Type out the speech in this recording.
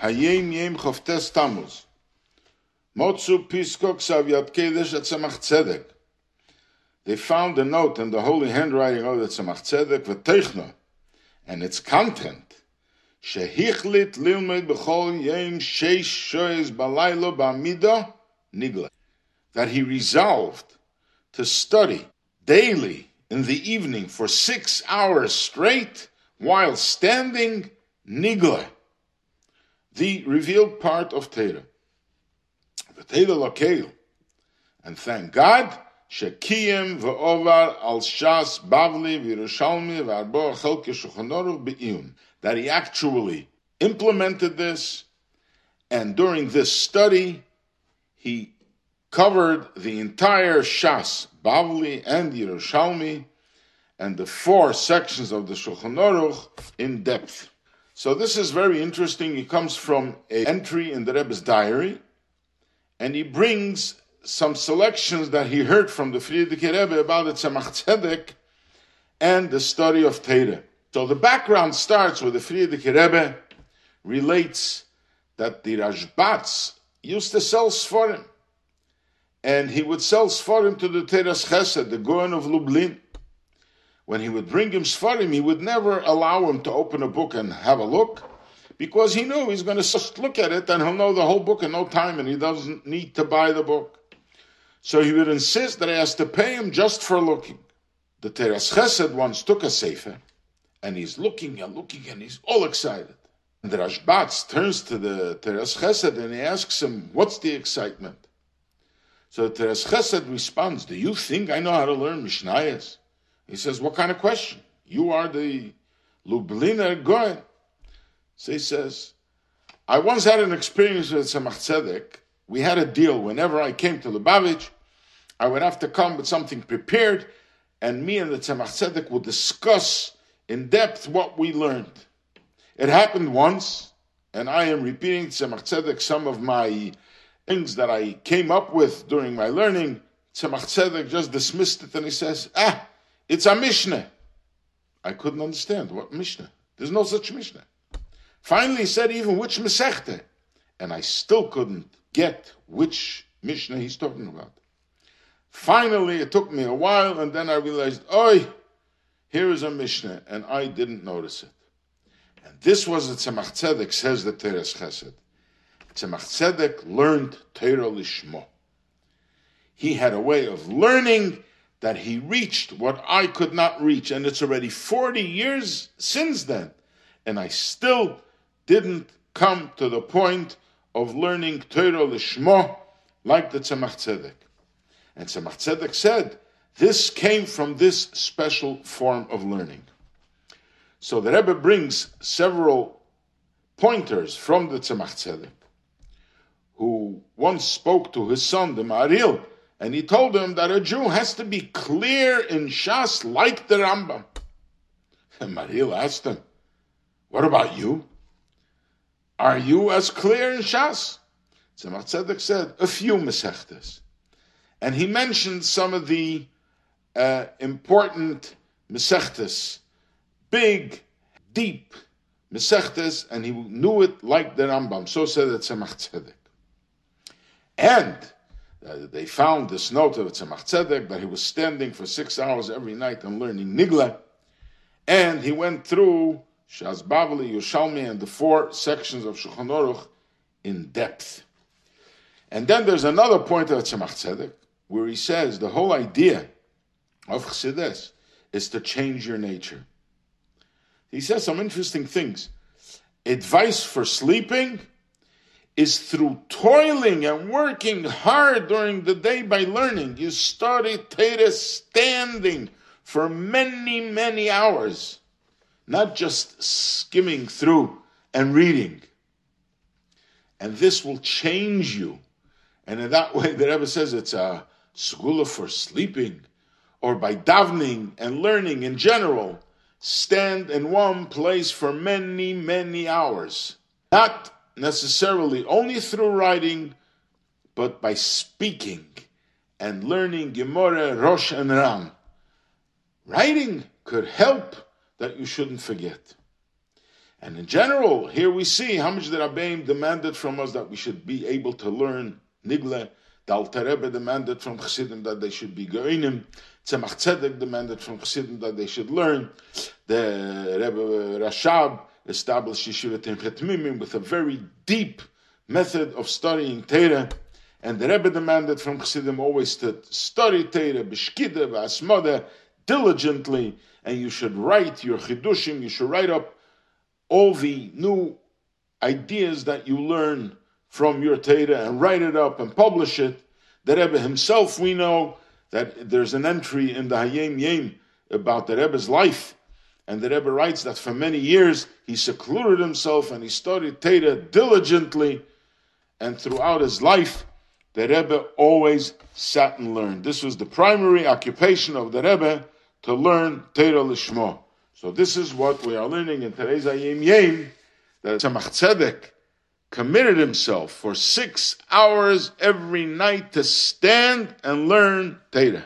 Hayom Yom Choftes Tammuz. Motzu Piskok Savyat Kedesh at Tzemach Tzedek. They found a note in the holy handwriting of the Tzemach Tzedek v'teichno, and its content, Shehichlit lilmed b'chol yem sheish shoyes balaylo ba'amido nigla. That he resolved to study daily in the evening for six hours straight while standing nigla the revealed part of Torah. The Torah Lakeil. And thank God, Shekiyem v'ovar al Shas Bavli v'Yerushalmi v'arbo chelke Shulchan be'iyun. That he actually implemented this, and during this study, he covered the entire Shas, Bavli and Yerushalmi, and the four sections of the Shulchan Aruch in depth. So this is very interesting. It comes from an entry in the Rebbe's diary, and he brings some selections that he heard from the Frierdiker Rebbe about the Tzemach Tzedek and the study of Torah. So the background starts with the Frierdiker Rebbe relates that the Rashbatz used to sell Sforim, and he would sell Sforim to the Teras Chesed, the Goen of Lublin when he would bring him Sfarim, he would never allow him to open a book and have a look because he knew he's going to just look at it and he'll know the whole book in no time and he doesn't need to buy the book. So he would insist that he has to pay him just for looking. The Teres Chesed once took a Sefer and he's looking and looking and he's all excited. And the Rashbatz turns to the Teres Chesed and he asks him, What's the excitement? So the Teres Chesed responds, Do you think I know how to learn Mishnayos? He says, What kind of question? You are the Lubliner Goen. So he says, I once had an experience with Tzemach Tzedek. We had a deal. Whenever I came to Lubavitch, I would have to come with something prepared, and me and the Tzemach Tzedek would discuss in depth what we learned. It happened once, and I am repeating Tzemach Tzedek some of my things that I came up with during my learning. Tzemach Tzedek just dismissed it, and he says, Ah, it's a Mishnah. I couldn't understand. What Mishnah? There's no such Mishnah. Finally, he said even which Masechta. And I still couldn't get which Mishnah he's talking about. Finally, it took me a while, and then I realized, oi, here is a Mishnah, and I didn't notice it. And this was the Tzemach Tzedek, says the Teres Chesed. Tzemach Tzedek learned Torah Lishmo. He had a way of learning that he reached what I could not reach. And it's already 40 years since then. And I still didn't come to the point of learning Torah Lishmo like the Tzemach Tzedek. And Tzemach Tzedek said, this came from this special form of learning. So the Rebbe brings several pointers from the Tzemach Tzedek, who once spoke to his son, the Maharil, and he told him that a Jew has to be clear in Shas like the Rambam. And Maharil asked him, What about you? Are you as clear in Shas? Tzemach Tzedek said, A few Mesechtes. And he mentioned some of the uh, important Mesechtes, big, deep Mesechtes, and he knew it like the Rambam. So said the Tzemach Tzedek. And uh, they found this note of Tzemach Tzedek that he was standing for six hours every night and learning Nigla, and he went through Shas Bavli, Yerushalmi, and the four sections of Shulchan Aruch in depth. And then there's another point of Tzemach Tzedek where he says the whole idea of Chassidus is to change your nature. He says some interesting things. Advice for sleeping is through toiling and working hard during the day by learning. You study Torah standing for many, many hours, not just skimming through and reading. And this will change you. And in that way, the Rebbe says it's a school for sleeping, or by davening and learning in general, stand in one place for many, many hours. Not necessarily only through writing, but by speaking and learning Gemara, Rosh, and Ran. Writing could help that you shouldn't forget. And in general, here we see how much the Rabbeim demanded from us that we should be able to learn Nigle. The Alter Rebbe demanded from Chassidim that they should be Goinim. Tzemach Tzedek demanded from Chassidim that they should learn. The Rebbe Rashab established Yeshivat Chetmimim with a very deep method of studying Torah. And the Rebbe demanded from Chassidim always to study Torah, Bishkide, V'asmode, diligently, and you should write your Chidushim, you should write up all the new ideas that you learn from your Torah and write it up and publish it. The Rebbe himself, we know that there's an entry in the Hayom Yom about the Rebbe's life, and the Rebbe writes that for many years he secluded himself and he studied Torah diligently, and throughout his life, the Rebbe always sat and learned. This was the primary occupation of the Rebbe to learn Torah Lishmo. So this is what we are learning in today's Hayom Yom, that Tzemach Tzedek committed himself for six hours every night to stand and learn Torah.